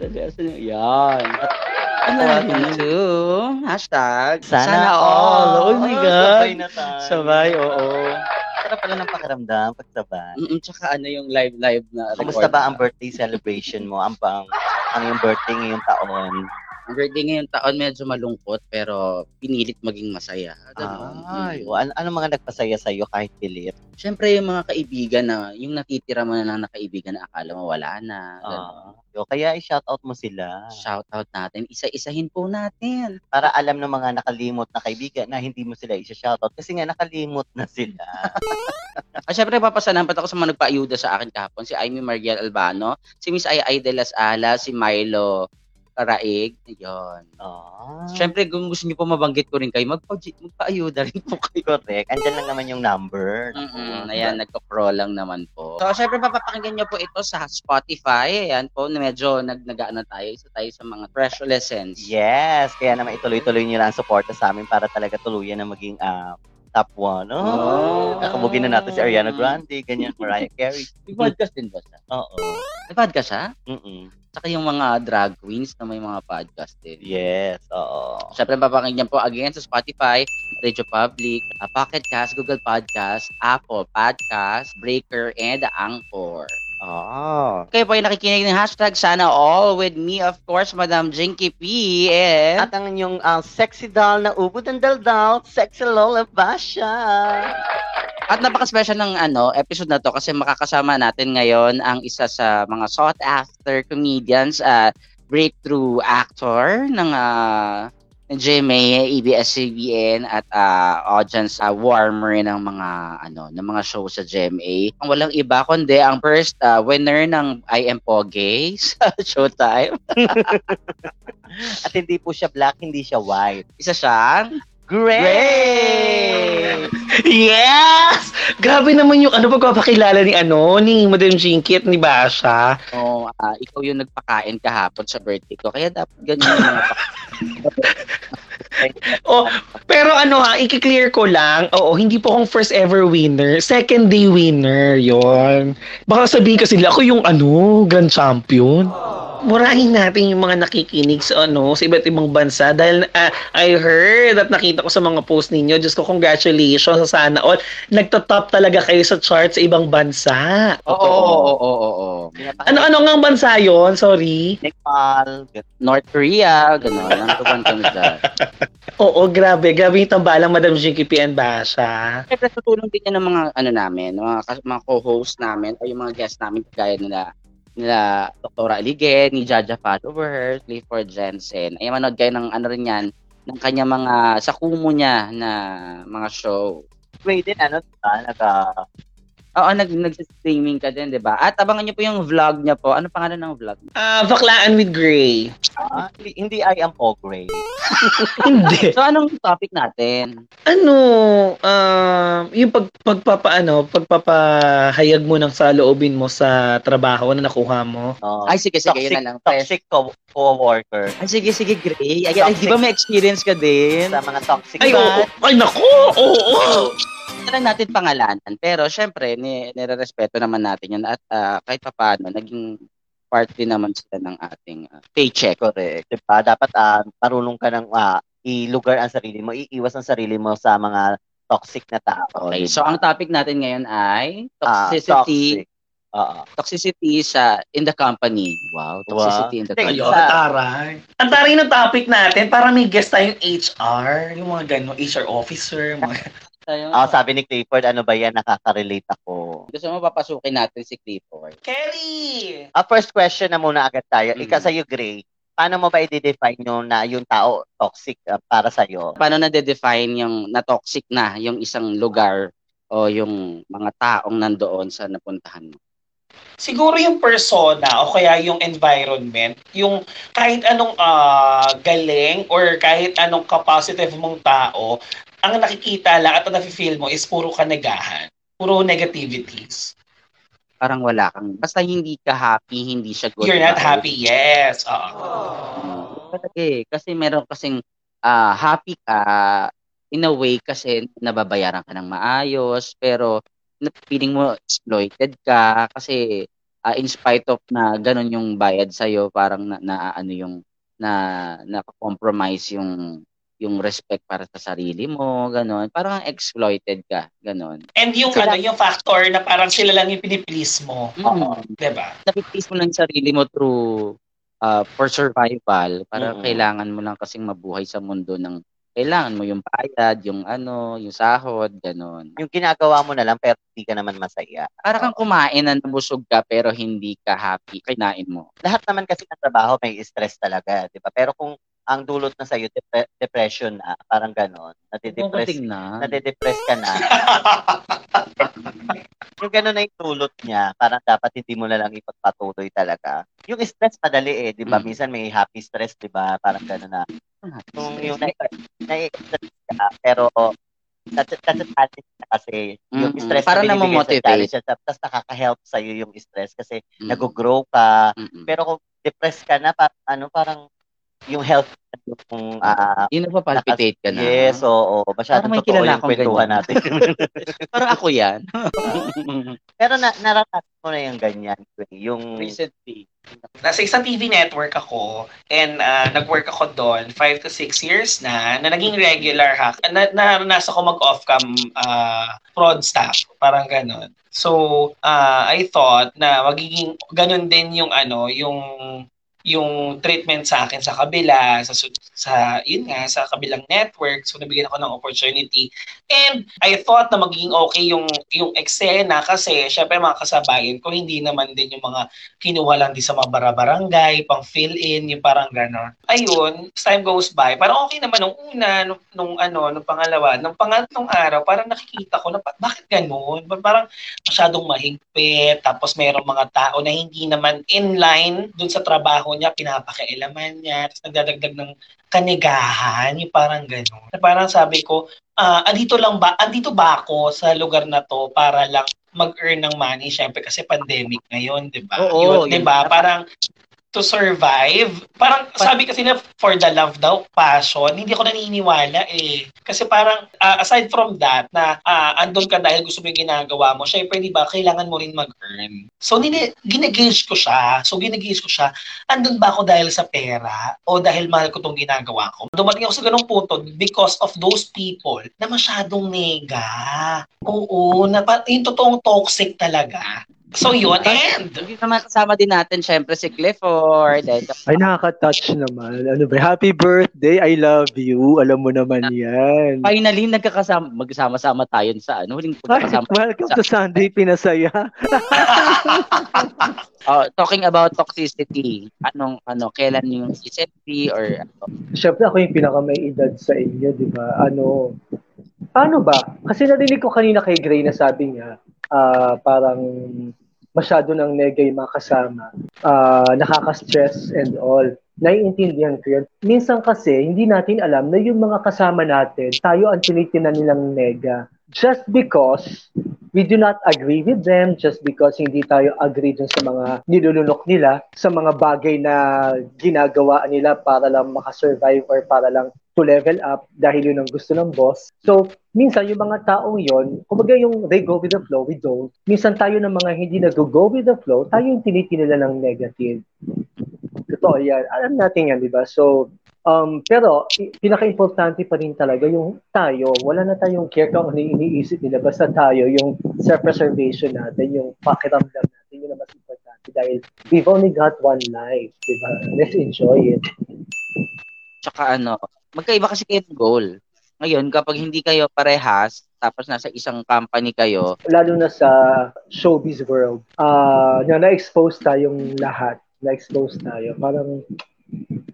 Yan. Welcome to hashtag Sana, Sana all. all. Oh my God. Sabay na tayo. Sabay, oo. Sarap pala ng pakiramdam pag sabay. Mm, tsaka ano yung live-live na Kamusta record ba ang birthday celebration mo? Ang bang ang yung birthday ngayong taon? Ang birthday ngayong taon medyo malungkot pero pinilit maging masaya. Ganun. Mm. o, ano, ano mga nagpasaya sa iyo kahit pilit? Siyempre yung mga kaibigan na, yung natitira mo na lang na kaibigan na akala mo wala na. Ah, yo, kaya i-shoutout mo sila Shout out natin. Isa-isahin po natin. para alam ng mga nakalimot na kaibigan na hindi mo sila i-shoutout kasi nga nakalimot na sila. At syempre papasalamat ako sa mga nagpaayuda sa akin kahapon. Si Amy Mariel Albano, si Miss Ay Ay de las Alas, si Milo Karaig. Yun. Ah, Siyempre kung gusto niyo po mabanggit ko rin kayo, magpa magpaayuda rin po kayo. correct. Andyan lang naman yung number. Mm-mm, ayan, nagko-crawl lang naman po. So, syempre, papapakinggan nyo po ito sa Spotify. Ayan po, na medyo nag nag tayo. Isa tayo sa mga fresh lessons. Yes, kaya naman ituloy-tuloy niyo lang ang suporta sa amin para talaga tuluyan na maging ah, top 1. Oh, Oh. Kakabugin na natin si Ariana Grande, ganyan, Mariah Carey. May podcast din ba siya? Oo. May podcast siya? Mm-mm. Saka yung mga drag queens na may mga podcast din. Yes, oo. Syempre, papakinggan po again sa Spotify, Radio Public, uh, Pocket Cast, Google Podcast, Apple Podcast, Breaker, and Anchor. Oh. Kayo po ay nakikinig ng hashtag Sana All with me, of course, Madam Jinky P. And... At ang inyong ah, sexy doll na ubod ng daldal, sexy Lola Basha. At napaka-special ng ano, episode na to kasi makakasama natin ngayon ang isa sa mga sought after comedians, uh, breakthrough actor ng uh, GMA, ABS-CBN at uh, audience uh, warmer ng mga ano, ng mga show sa GMA. Ang walang iba kundi ang first uh, winner ng I Am Poge sa Showtime. At hindi po siya black, hindi siya white. Isa siyang Great! Great! Yes! Grabe naman yung ano pagpapakilala ni ano, ni Madam Jinky at ni Basha. Oh, ah, ikaw yung nagpakain kahapon sa birthday ko. Kaya dapat ganyan yung mga Oh, pero ano ha, i-clear ko lang, oo, hindi po akong first ever winner. Second day winner, yon. Baka sabihin kasi nila, ako yung ano, grand champion. Murahin natin yung mga nakikinig sa ano, sa iba't ibang bansa dahil ah, I heard at nakita ko sa mga post ninyo, just ko congratulations sa sana all. Nagtatop talaga kayo sa chart sa ibang bansa. Oo, oo, oo, oo. Ano ano nga ang bansa yon? Sorry. Nepal. North Korea, gano'n. Nantupan kami dyan. Oo, grabe. Grabe yung tambalang Madam Jinky and Basha. Siyempre, tutulong din yan ng mga, ano namin, mga, mga co-host namin, o yung mga guest namin, kagaya nila, nila Dr. Aligen, ni Jaja followers, Clifford Jensen. Ay, manood kayo ng ano rin yan, ng kanya mga, sa kumo niya na mga show. Wait din, ano, diba? Naka, Oo, nag, nag-streaming ka din, di ba? At abangan niyo po yung vlog niya po. Ano pangalan ng vlog? Ah, Baklaan with Gray. ah, hindi, hindi I am all great. Hindi. So, anong topic natin? ano, um, yung pag, pagpapaano, pagpapahayag mo ng saloobin mo sa trabaho na nakuha mo. Oh, Ay, sige, sige, toxic, yun na lang. Toxic co- co-worker. Ay, sige, sige, Gray. Ay, ay, di ba may experience ka din? Sa mga toxic Ay, ba? oo. Ay, naku! Oo, oo. Hindi lang natin pangalanan. Pero, syempre, ni, nire-respeto naman natin yun. At ah, kahit pa paano, naging part din naman sila ng ating ah, paycheck. Correct. Diba? Dapat ah, marunong ka ng ah, ilugar ang sarili mo, iiwas ang sarili mo sa mga toxic na tao. Okay, diba? so ang topic natin ngayon ay toxicity, toxic. Oo. toxicity sa in the company. Wow, toxicity in the company. Ayun, taray. Ang taray ng topic natin, para may guest tayong HR, yung mga gano'n, HR officer, mga Tayo. Ah, sabi ni Clifford, ano ba yan? Nakaka-relate ako. Gusto mo papasukin natin si Clifford. Kelly! Ah, first question na muna agad tayo. Mm. Ika sa'yo, Gray. Paano mo ba i-define yung na yung tao toxic ah, para sa'yo? Paano na-define yung na-toxic na yung isang lugar o yung mga taong nandoon sa napuntahan mo? Siguro yung persona o kaya yung environment, yung kahit anong ah, galing or kahit anong capacitive mong tao, ang nakikita lang at ang nafe-feel mo is puro kanagahan, puro negativities. Parang wala kang, basta hindi ka happy, hindi siya good. You're not happy, yes. Oo. Mm, Talaga eh. Kasi meron kasing ah, happy ka in a way kasi nababayaran ka ng maayos pero na- feeling mo exploited ka kasi uh, in spite of na ganun yung bayad sa parang na, na ano yung na na-compromise yung yung respect para sa sarili mo, ganun. Parang exploited ka, ganun. And yung sila, ano, yung factor na parang sila lang yung piniplease mo. Mm-hmm. 'Di ba? Napiplease mo lang sarili mo through uh, for survival. Para mm-hmm. kailangan mo lang kasing mabuhay sa mundo ng kailangan mo yung bayad, yung ano, yung sahod, ganun. Yung ginagawa mo na lang pero hindi ka naman masaya. Para kang kumain na nabusog ka pero hindi ka happy, kinain mo. Lahat naman kasi ng trabaho may stress talaga, di ba? Pero kung ang dulot na sa'yo, dep- depression na, parang ganon. Nade-depress, na. nade-depress ka na. yung gano'n na yung dulot niya, parang dapat hindi mo na lang ipagpatuloy talaga. Yung stress madali eh, di ba? Mm. Minsan may happy stress, di ba? Parang gano'n na. Yung, yung na-stress ka, pero natatatati na kasi yung mm-hmm. stress para na motivate siya tapos nakaka-help sa iyo yung stress kasi mm-hmm. nag-grow ka mm-hmm. pero kung depressed ka na parang ano parang yung health yung uh, yun na palpitate ka na. Yes, oo. Oh, Masyadong may totoo yung kwentuhan natin. Parang ako yan. Pero na, naranasan mo na yung ganyan. Yung recently. Nasa isang TV network ako and uh, nag-work ako doon 5 to 6 years na na naging regular hack. Na, naranasan ko mag-off-cam uh, fraud staff. Parang ganun. So, uh, I thought na magiging ganun din yung ano, yung yung treatment sa akin sa kabila, sa, sa yun nga, sa kabilang network. So, nabigyan ako ng opportunity. And I thought na magiging okay yung, yung eksena kasi syempre mga kasabayan ko, hindi naman din yung mga kinuha lang din sa mga barabarangay, pang fill in, yung parang gano'n. Ayun, as time goes by, parang okay naman nung una, nung, nung ano, nung pangalawa, nung pangatlong araw, parang nakikita ko na bakit gano'n? Parang masyadong mahigpit, tapos mayroong mga tao na hindi naman in line dun sa trabaho trabaho niya, pinapakialaman niya, tapos nagdadagdag ng kanigahan, yung parang gano'n. Parang sabi ko, uh, andito lang ba, andito ba ako sa lugar na to para lang mag-earn ng money, syempre kasi pandemic ngayon, di ba? Oo, di ba? Parang to survive. Parang sabi kasi na for the love daw, passion, hindi ako naniniwala eh. Kasi parang uh, aside from that, na uh, andun ka dahil gusto mo yung ginagawa mo, syempre di ba, kailangan mo rin mag-earn. So nini, ginagage ko siya. So ginagage ko siya, andun ba ako dahil sa pera o dahil mahal ko tong ginagawa ko? Dumating ako sa ganung punto because of those people na masyadong nega. Oo, na, yung totoong toxic talaga. So yun, and... Hindi naman kasama din natin syempre si Clifford. Ay, nakaka-touch naman. Ano ba? Happy birthday, I love you. Alam mo naman yan. Finally, nagkakasama, magsama-sama tayo sa ano. Huling pagkakasama. Welcome sa... to Sunday Pinasaya. oh, talking about toxicity, anong, ano, kailan yung toxicity or ano? Syempre ako yung pinaka may edad sa inyo, di ba? Ano, paano ba? Kasi narinig ko kanina kay Gray na sabi niya, uh, parang masyado ng nega yung mga kasama, uh, nakaka-stress and all. Naiintindihan ko yun. Minsan kasi, hindi natin alam na yung mga kasama natin, tayo ang tinitinan nilang nega. Just because we do not agree with them, just because hindi tayo agree dun sa mga nilulunok nila, sa mga bagay na ginagawa nila para lang makasurvive or para lang to level up dahil yun ang gusto ng boss. So, minsan yung mga taong yon, kumbaga yung they go with the flow, we don't. Minsan tayo ng mga hindi nag-go with the flow, tayo yung tinitinila ng negative. Totoo yan. Alam natin yan, di ba? So, um, pero pinaka-importante pa rin talaga yung tayo. Wala na tayong care kung ano iniisip nila. Basta tayo, yung self-preservation natin, yung pakiramdam natin, yun ang mas importante. Dahil we've only got one life, di ba? Let's enjoy it. Tsaka ano, magkaiba kasi kayo ng goal. Ngayon, kapag hindi kayo parehas, tapos nasa isang company kayo. Lalo na sa showbiz world, uh, na na-expose tayong lahat. Na-expose tayo. Parang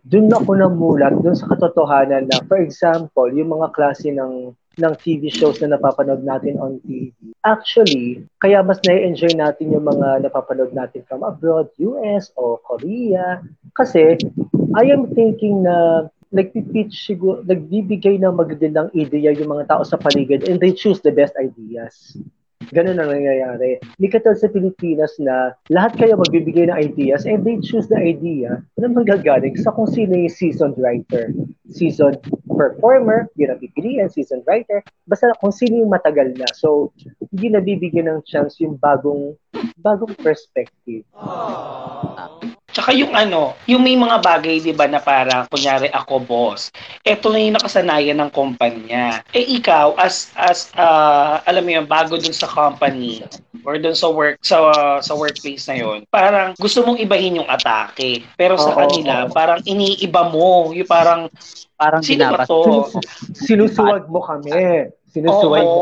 dun ako namulat, dun sa katotohanan na, for example, yung mga klase ng ng TV shows na napapanood natin on TV. Actually, kaya mas na-enjoy natin yung mga napapanood natin from abroad, US o Korea. Kasi, I am thinking na nagpipitch siguro, nagbibigay ng magagandang idea yung mga tao sa paligid and they choose the best ideas. Ganun ang nangyayari. Hindi ka sa Pilipinas na lahat kayo magbibigay ng ideas and they choose the idea na magagaling sa kung sino yung seasoned writer. Seasoned performer, yun ang pipiliin, seasoned writer, basta kung sino yung matagal na. So, hindi nabibigyan ng chance yung bagong bagong perspective. Tsaka yung ano, yung may mga bagay, di ba, na parang, kunyari ako boss, eto na yung nakasanayan ng kumpanya. Eh ikaw, as, as uh, alam mo yun, bago dun sa company, or dun sa work, sa, sa workplace na yun, parang gusto mong ibahin yung atake. Pero sa Oo, kanila, parang iniiba mo, yung parang, Parang sino ba to? Sinusuwag mo kami. Sinusuwag mo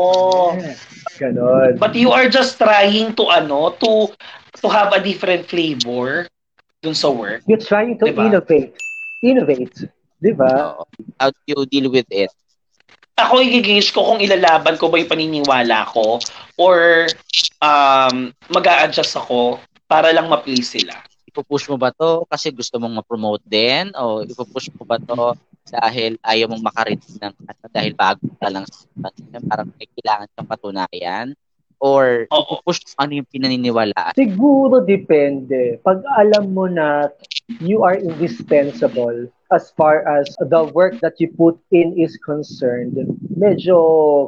kami. Ganon. But you are just trying to, ano, to, to have a different flavor dun sa work. You're trying to Diba? innovate. Innovate. Di ba? How do you deal with it? ako i-gauge ko kung ilalaban ko ba yung paniniwala ko or um, mag adjust ako para lang ma-please sila. Ipupush mo ba to kasi gusto mong ma-promote din? O ipupush mo ba to dahil ayaw mong makarinig ng dahil bago ka lang parang may kailangan kang patunayan? Or ipupush mo ano yung pinaniniwalaan? Siguro depende. Pag alam mo na you are indispensable as far as the work that you put in is concerned, medyo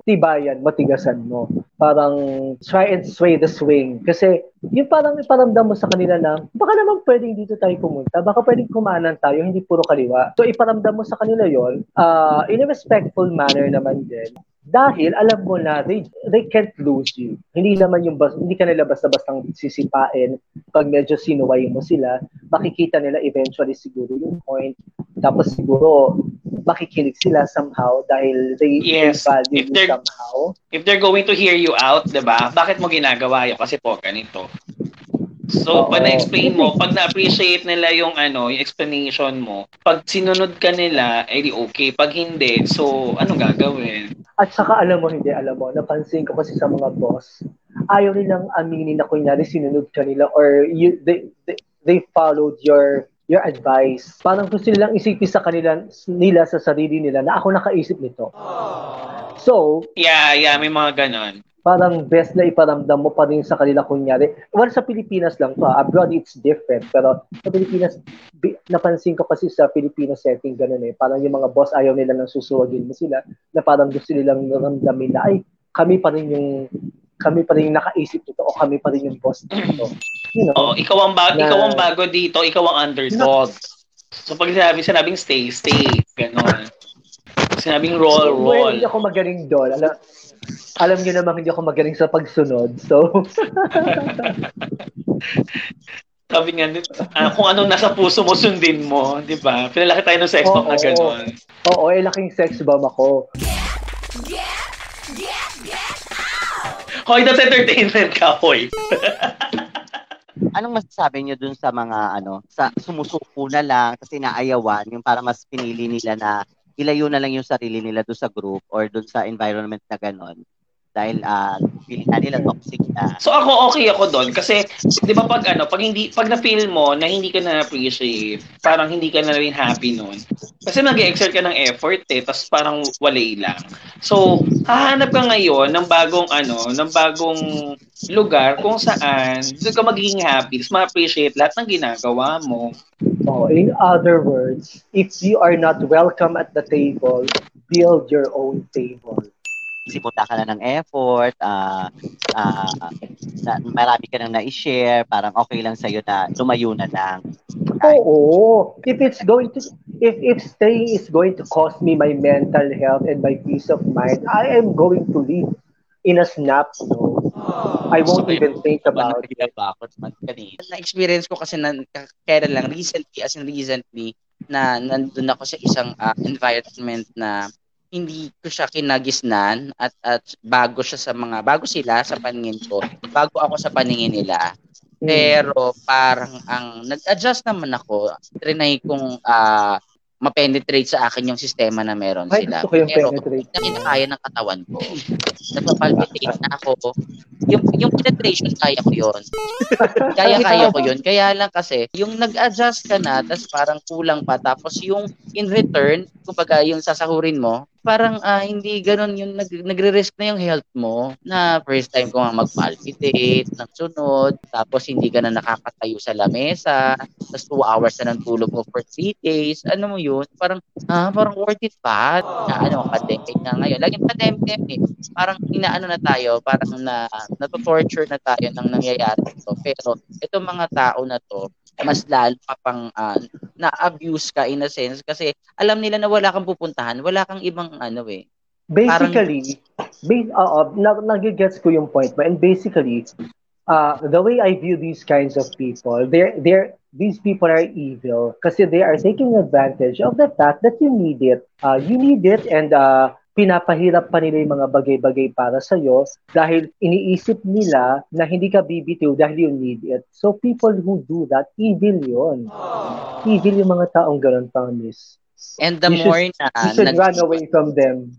tibayan, matigasan mo. Parang try and sway the swing. Kasi yung parang iparamdam mo sa kanila na baka naman pwedeng dito tayo pumunta, baka pwedeng kumanan tayo, hindi puro kaliwa. So iparamdam mo sa kanila yon uh, in a respectful manner naman din. Dahil alam mo na they, they can't lose you. Hindi naman yung bas, hindi ka nila basta-bastang sisipain pag medyo sinuway mo sila, makikita nila eventually siguro yung point. Tapos siguro makikinig sila somehow dahil they, Yes. value If you somehow. If they're going to hear you out, 'di ba? Bakit mo ginagawa 'yun? Kasi po ganito. So, Oo. pag na-explain mo, pag na-appreciate nila yung ano, yung explanation mo, pag sinunod ka nila, eh di okay. Pag hindi, so anong gagawin? At saka alam mo, hindi, alam mo, napansin ko kasi sa mga boss, ayaw nilang aminin na kunyari sinunod ka nila or you, they, they, they followed your your advice. Parang gusto nilang isipin sa kanila nila sa sarili nila na ako nakaisip nito. So, Yeah, yeah, may mga ganon. Parang best na iparamdam mo pa rin sa kanila kunyari. Well, sa Pilipinas lang to. Abroad, it's different. Pero sa Pilipinas, napansin ko kasi sa Filipino setting, ganun eh. Parang yung mga boss, ayaw nila nang susuwagin mo sila. Na parang gusto nilang naramdamin na, ay, kami pa rin yung kami pa rin nakaisip nito o kami pa rin yung boss dito. You know? Oh, ikaw ang bago, Na- ikaw ang bago dito, ikaw ang underdog. So pag sinabi, sinabing stay, stay, ganon. Sinabing roll, Well, roll. hindi ako magaling doon. Alam, alam niyo naman hindi ako magaling sa pagsunod. So, Sabi nga, ah, kung anong nasa puso mo, sundin mo, di ba? Pinalaki tayo ng sex talk na Oo. ganon. oo, eh, laking sex bomb ako. Hoy, that's entertainment ka, hoy. Anong masasabi niyo dun sa mga ano, sa sumusuko na lang kasi naayawan, yung para mas pinili nila na ilayo na lang yung sarili nila doon sa group or doon sa environment na ganon. Dahil ah feeling na nila toxic na. So ako okay ako doon kasi 'di ba pag ano, pag hindi pag na-feel mo na hindi ka na appreciate, parang hindi ka na rin happy noon. Kasi nag-exert ka ng effort eh, tapos parang walay lang. So, hahanap ka ngayon ng bagong ano, ng bagong lugar kung saan doon ka magiging happy, tapos ma-appreciate lahat ng ginagawa mo. Oh, in other words, if you are not welcome at the table, build your own table. Sipunta ka na ng effort, ah ah, na, marami ka nang na-share, parang okay lang sa'yo na lumayo na lang. Oo. If it's going to if if staying is going to cost me my mental health and my peace of mind, I am going to leave in a snap, no. I won't even think about it. bakit man kanina. Na-experience ko kasi na, k- kailan lang, recently, as in recently, na nandun ako sa isang ah, environment na hindi ko siya kinagisnan at at bago siya sa mga bago sila sa paningin ko bago ako sa paningin nila. Hmm. pero parang ang nag-adjust naman ako trinay kong ah ma-penetrate sa akin yung sistema na meron Ay, sila. gusto pero penetrate. na kinakaya ng katawan ko. Nagpapalpitate na ako. Yung yung penetration kaya ko yon kaya kaya ko yun. Kaya lang kasi yung nag-adjust ka na tapos parang kulang pa. Tapos yung in return kumbaga yung sasahurin mo, parang uh, hindi ganun yung nag, nagre-risk na yung health mo na first time ko mag-palpitate ng sunod, tapos hindi ka na nakakatayo sa lamesa, tapos 2 hours na ng tulog mo for 3 days, ano mo yun, parang, ah, parang worth it pa, na ano, pandemic na ngayon. Laging pandemic eh, parang inaano na tayo, parang na, na-torture na tayo ng nangyayari ito. Pero itong mga tao na to, mas lalo pa pang uh, na-abuse ka in a sense kasi alam nila na wala kang pupuntahan, wala kang ibang ano eh. Basically, base, uh, uh, ko yung point mo. And basically, uh, the way I view these kinds of people, they're, they're, these people are evil kasi they are taking advantage of the fact that you need it. Uh, you need it and uh, pinapahirap pa nila yung mga bagay-bagay para sa iyo dahil iniisip nila na hindi ka bibitiw dahil you need it. So people who do that, evil yon. Evil yung mga taong ganun, promise. And the you more should, na... You should nag- run away from them.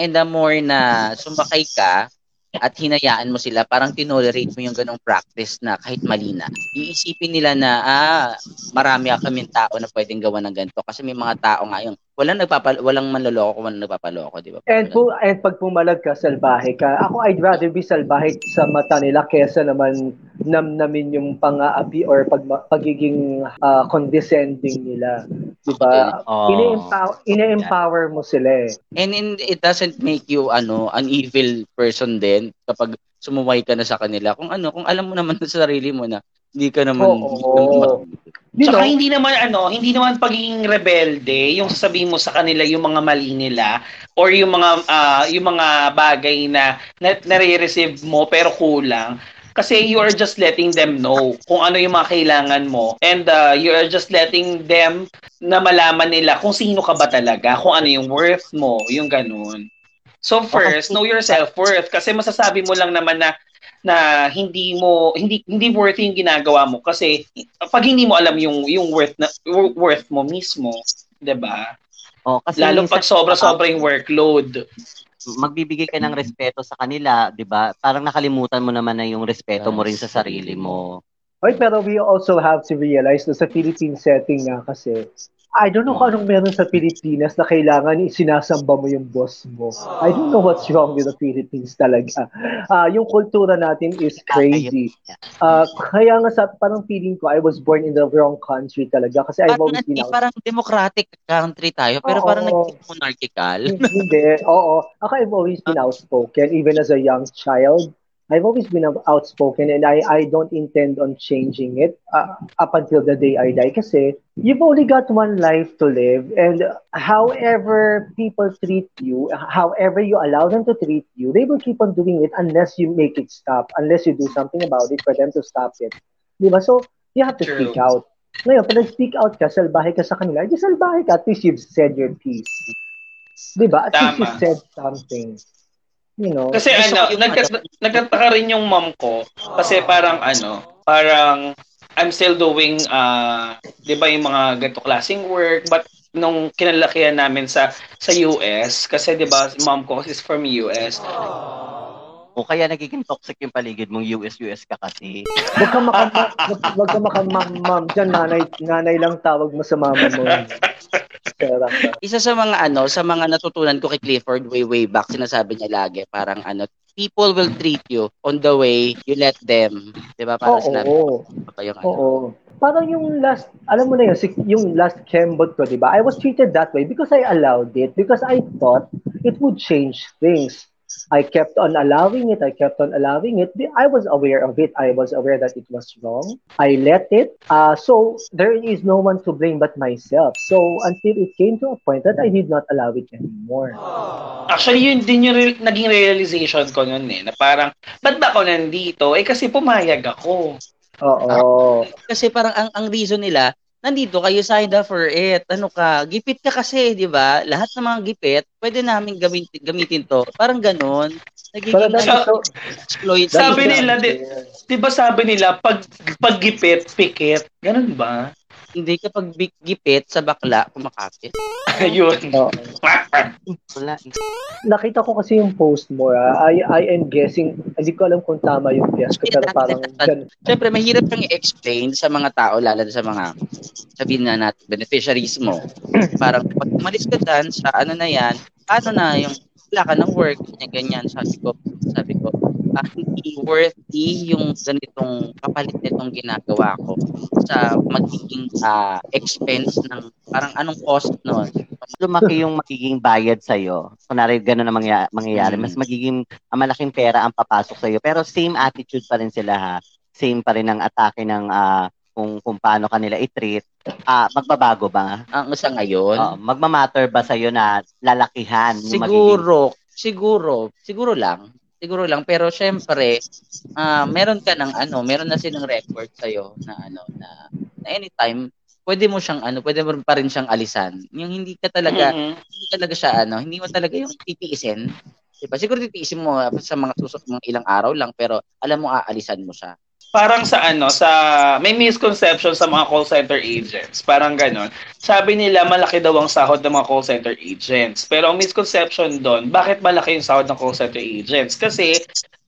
and the more na sumakay ka, at hinayaan mo sila, parang tinolerate mo yung ganong practice na kahit mali na. Iisipin nila na, ah, marami kaming tao na pwedeng gawa ng ganito kasi may mga tao nga yung walang nagpapal walang manloloko kung walang nagpapaloko, di ba? And, po, and pag pumalag ka, salbahe ka. Ako, I'd rather be salbahe sa mata nila kesa naman namnamin yung pang-aapi or pag, pagiging uh, condescending nila. Di ba? Oh. Ine-empower, ine-empower mo sila eh. And in, it doesn't make you ano an evil person din kapag sumuway ka na sa kanila. Kung ano, kung alam mo naman sa sarili mo na hindi ka naman oh, oh. Di Saka hindi naman ano, hindi naman pagiging rebelde yung sasabihin mo sa kanila yung mga mali nila or yung mga uh, yung mga bagay na, na nare-receive mo pero kulang. Kasi you are just letting them know kung ano yung mga kailangan mo and uh, you are just letting them na malaman nila kung sino ka ba talaga, kung ano yung worth mo, yung ganun. So first, know your self-worth kasi masasabi mo lang naman na na hindi mo hindi hindi worth yung ginagawa mo kasi pag hindi mo alam yung yung worth na worth mo mismo, 'di ba? Oh, kasi lalo pag sobra-sobra yung workload magbibigay ka ng respeto sa kanila, 'di ba? Parang nakalimutan mo naman na yung respeto mo rin sa sarili mo. Oy, pero we also have to realize na sa Philippine setting nga kasi I don't know kung anong meron sa Pilipinas na kailangan isinasamba mo yung boss mo. I don't know what's wrong with the Philippines talaga. Uh, yung kultura natin is crazy. Uh, kaya nga sa parang feeling ko, I was born in the wrong country talaga kasi I've always been out. Parang democratic country tayo, pero oo, parang naging monarchical. Hindi, oo. Ako I've always been outspoken, even as a young child. I've always been outspoken and I, I don't intend on changing it uh, up until the day I die kasi you've only got one life to live and however people treat you, however you allow them to treat you, they will keep on doing it unless you make it stop, unless you do something about it for them to stop it. Diba? So, you have to True. speak out. Ngayon, pag nag-speak out ka, salbahe ka sa kanila, di salbahe ka, at least you've said your piece. Diba? At Tama. least you said something. You know, kasi ano, nagka, nagkataka rin yung mom ko kasi parang ano, parang I'm still doing uh, 'di ba yung mga ganito klaseng work but nung kinalakihan namin sa sa US kasi 'di ba mom ko is from US. O kaya nagiging toxic yung paligid mong US US ka kasi. Wag ka maka wag ka maka ma'am, ma'am diyan nanay nanay lang tawag mo sa mama mo. Isa sa mga ano, sa mga natutunan ko kay Clifford way way back, sinasabi niya lagi, parang ano, people will treat you on the way you let them. 'Di ba? Para oo, sinabi oo. Pa yung, ano. Oo. Parang yung last, alam mo na yun, yung last Kembot ko, di ba? I was treated that way because I allowed it, because I thought it would change things. I kept on allowing it. I kept on allowing it. I was aware of it. I was aware that it was wrong. I let it. Uh, so there is no one to blame but myself. So until it came to a point that I did not allow it anymore. Actually, yun din yung re- naging realization ko noon eh. Na parang, ba't ba ako nandito? Eh kasi pumayag ako. Oo. Kasi parang ang, ang reason nila, nandito kayo signed up for it. Ano ka, gipit ka kasi, di ba? Lahat ng mga gipit, pwede namin gamitin, gamitin to. Parang ganun. Nagiging sa, exploit. Sabi nila, di, di ba sabi nila, pag, pag gipit, pikit. Ganun ba? Hindi kapag big gipit sa bakla, kumakapit. Ayun. Oo. Wala. Nakita ko kasi yung post mo, ah. I, I am guessing, hindi ko alam kung tama yung guess ko, pero parang gan- Siyempre, mahirap kang i-explain sa mga tao, lalo na sa mga, sabihin na natin, beneficiaries mo. Parang, pag umalis ka dyan, sa ano na yan, ano na, yung wala ka ng work, ganyan, ganyan. Sabi ko, sabi ko, hindi worthy yung ganitong kapalit nitong ginagawa ko sa magiging ah, expense ng parang anong cost nun. lumaki yung magiging bayad sa'yo. Kunwari, gano'n na mangya- mangyayari. Mm. Mas magiging ah, malaking pera ang papasok sa'yo. Pero same attitude pa rin sila ha. Same pa rin ang atake ng ah, kung, kung paano kanila i-treat. Ah, magbabago ba? Ang sa ngayon, Oo, magmamatter ba sa'yo na lalakihan? yung magiging- siguro, siguro, siguro lang. Siguro lang pero syempre ah meron ka ng ano, meron na silang record sa na ano na, na anytime pwede mo siyang ano, pwede mo pa rin siyang alisan. Yung hindi ka talaga Mhm. hindi talaga siya ano, hindi mo talaga yung titiisin. Diba? Siguro titiisin mo ah, sa mga susunod mga ilang araw lang pero alam mo aalisan mo siya. Parang sa ano, sa may misconception sa mga call center agents. Parang ganon. Sabi nila malaki daw ang sahod ng mga call center agents. Pero ang misconception doon, bakit malaki yung sahod ng call center agents? Kasi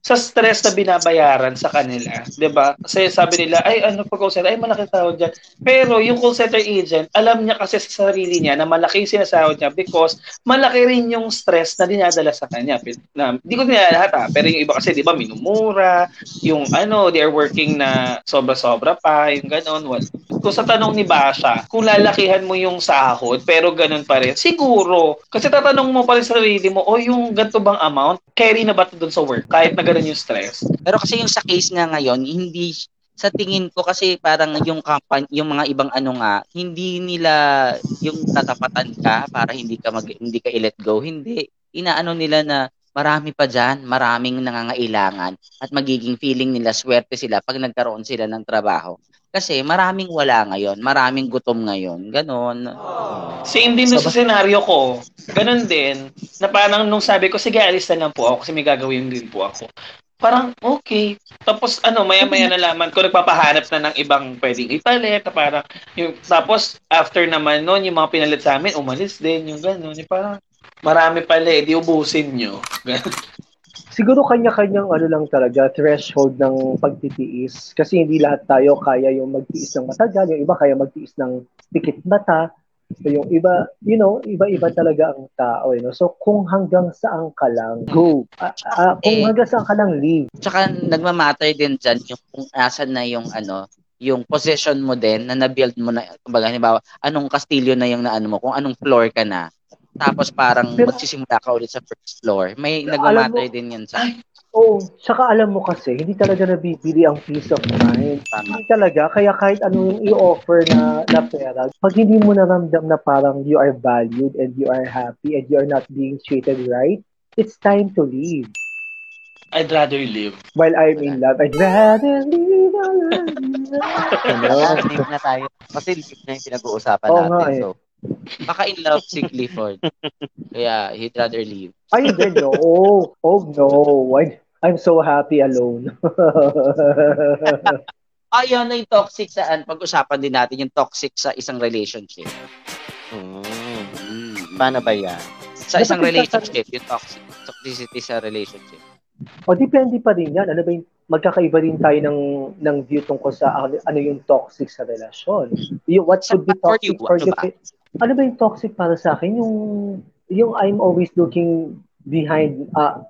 sa stress na binabayaran sa kanila, 'di ba? Kasi sabi nila, ay ano pag call center, ay malaki sahod diyan. Pero yung call center agent, alam niya kasi sa sarili niya na malaki yung sinasahod niya because malaki rin yung stress na dinadala sa kanya. Na, di ko nila lahat ha, pero yung iba kasi 'di ba minumura, yung ano, they are working na sobra-sobra pa, yung ganon. Well, kung sa tanong ni Basha, kung lalakihan mo yung sahod, pero ganun pa rin, siguro. Kasi tatanong mo pa rin sa sarili mo, o yung ganito bang amount, carry na ba ito dun sa work? Kahit na ganun yung stress. Pero kasi yung sa case nga ngayon, hindi sa tingin ko kasi parang yung company, yung mga ibang ano nga, hindi nila yung tatapatan ka para hindi ka mag, hindi ka i-let go. Hindi. Inaano nila na marami pa dyan, maraming nangangailangan at magiging feeling nila swerte sila pag nagkaroon sila ng trabaho. Kasi maraming wala ngayon, maraming gutom ngayon, ganon. Same din dun sa senaryo ko. Ganun din, na parang nung sabi ko, sige, alis na lang po ako kasi may gagawin din po ako. Parang, okay. Tapos, ano, maya-maya nalaman ko, nagpapahanap na ng ibang pwedeng ipalit. Parang, yung, tapos, after naman nun, yung mga pinalit sa amin, umalis din, yung gano'n. Yung parang, marami pala eh, di ubusin nyo. siguro kanya-kanyang ano lang talaga, threshold ng pagtitiis. Kasi hindi lahat tayo kaya yung magtiis ng matagal, yung iba kaya magtiis ng pikit mata, So, yung iba, you know, iba-iba talaga ang tao. Eh, no? So, kung hanggang saan ka lang, go. Ah, ah, kung Eh. hanggang saan ka lang, leave. Tsaka nagmamatter din dyan yung kung asan na yung ano, yung position mo din na na-build mo na, kumbaga, halimbawa, anong kastilyo na yung naano mo, kung anong floor ka na. Tapos parang Pero- magsisimula ka ulit sa first floor. May nagmamatter din yan sa Oo, tsaka alam mo kasi, hindi talaga nabibili ang peace of mind. tama. Hindi talaga, kaya kahit ano yung i-offer na, na pera, pag hindi mo naramdam na parang you are valued and you are happy and you are not being treated right, it's time to leave. I'd rather live. While I'm in love, I'd rather leave alone. Ano? Leave na tayo. Kasi leave na yung pinag-uusapan Oo natin. nga eh. So, Baka in love si Clifford. Kaya he'd rather leave. Ay, hindi, no. Oh, no. I, I'm so happy alone. Ayun na yung toxic saan. Pag-usapan din natin yung toxic sa isang relationship. mm, paano ba yan? Sa isang Dapat relationship, yung toxic. Toxicity sa relationship. o, depende pa rin yan. Ano ba yung, magkakaiba din tayo ng, ng view tungkol sa ano, ano yung toxic sa relasyon. Yung, what should be for toxic you, for ano you? Ano ba yung toxic para sa akin? Yung, yung I'm always looking behind, uh,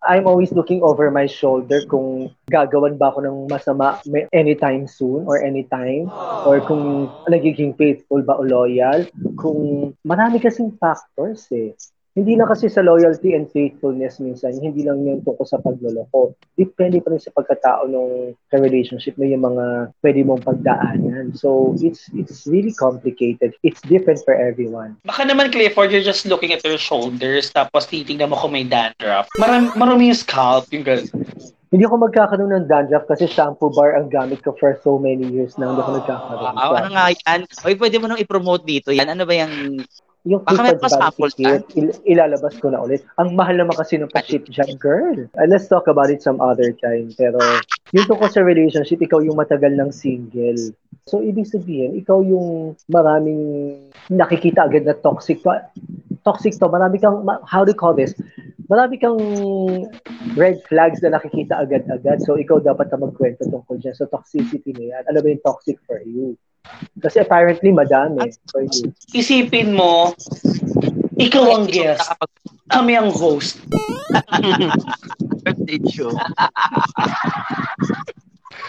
I'm always looking over my shoulder kung gagawan ba ako ng masama anytime soon or anytime or kung nagiging faithful ba o loyal. Kung marami kasing factors eh. Hindi lang kasi sa loyalty and faithfulness minsan, hindi lang yun tungkol sa pagloloko. Depende pa rin sa pagkatao ng relationship mo yung mga pwede mong pagdaanan. So, it's it's really complicated. It's different for everyone. Baka naman, Clifford, you're just looking at your shoulders, tapos titignan mo kung may dandruff. Maram, marumi yung scalp, yung gano'n. Hindi ako magkakaroon ng dandruff kasi shampoo bar ang gamit ko for so many years na hindi ako nagkakaroon. Wow, ano nga yan? Oy, pwede mo nang i-promote dito yan. Ano ba yung yung Baka may pa-sample ticket, il- ilalabas ko na ulit. Ang mahal naman kasi ng pa-ship dyan, girl. Uh, let's talk about it some other time. Pero yung tungkol sa relationship, ikaw yung matagal ng single. So, ibig sabihin, ikaw yung maraming nakikita agad na toxic. Toxic to, marami kang, ma- how do you call this? Marami kang red flags na nakikita agad-agad. So, ikaw dapat na magkwento tungkol dyan sa toxicity na yan. Alam mo yung toxic for you. Kasi apparently, madami for you. Isipin mo, ikaw ang guest, kami ang host. birthday show.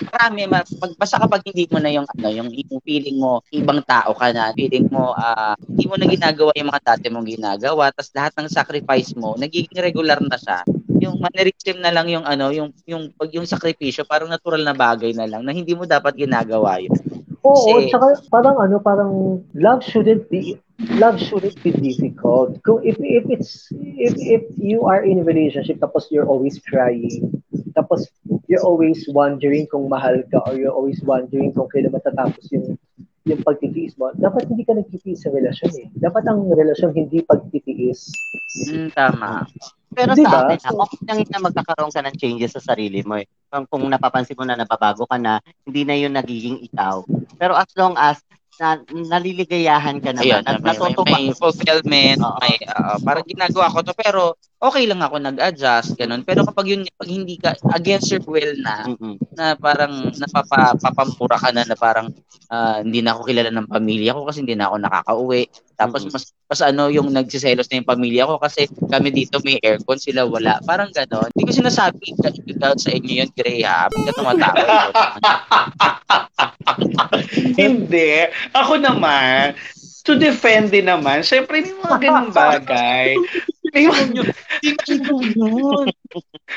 Marami, ma- pag, basta kapag hindi mo na yung, ano, yung, yung feeling mo, ibang tao ka na, feeling mo, ah, hindi mo na ginagawa yung mga dati mong ginagawa, tapos lahat ng sacrifice mo, nagiging regular na siya. Yung mannerism na lang yung ano, yung yung pag yung sakripisyo parang natural na bagay na lang na hindi mo dapat ginagawa yun. Oo, Kasi- tsaka parang ano, parang love shouldn't be love shouldn't be difficult. Kung if if it's if if you are in a relationship tapos you're always crying, tapos you're always wondering kung mahal ka or you're always wondering kung kailan matatapos yung yung pagtitiis mo, dapat hindi ka nagtitiis sa relasyon eh. Dapat ang relasyon hindi pagtitiis. Mm, tama. Pero Diba? sa akin, So- ako lang na magkakaroon ka ng changes sa sarili mo eh. Kung, kung napapansin mo na nababago ka na, hindi na yun nagiging ikaw. Pero as long as na, naliligayahan ka naman Ayun, at may, may, natutuwa may fulfillment, Oo. may ah, parang ginagawa ko to pero okay lang ako nag-adjust ganun. Pero kapag yun pag hindi ka against your will na Mm-mm. na parang napapapamura ka na na parang ah, hindi na ako kilala ng pamilya ko kasi hindi na ako nakakauwi. Tapos Mm-mm. mas mas ano yung nagsiselos na yung pamilya ko kasi kami dito may aircon sila wala. Parang gano'n. Hindi ko sinasabi sa inyo yun, Gray ha. Ba't ka tumatawa? Hindi. Ako naman, to defend din naman, syempre may mga ganung bagay. May mga,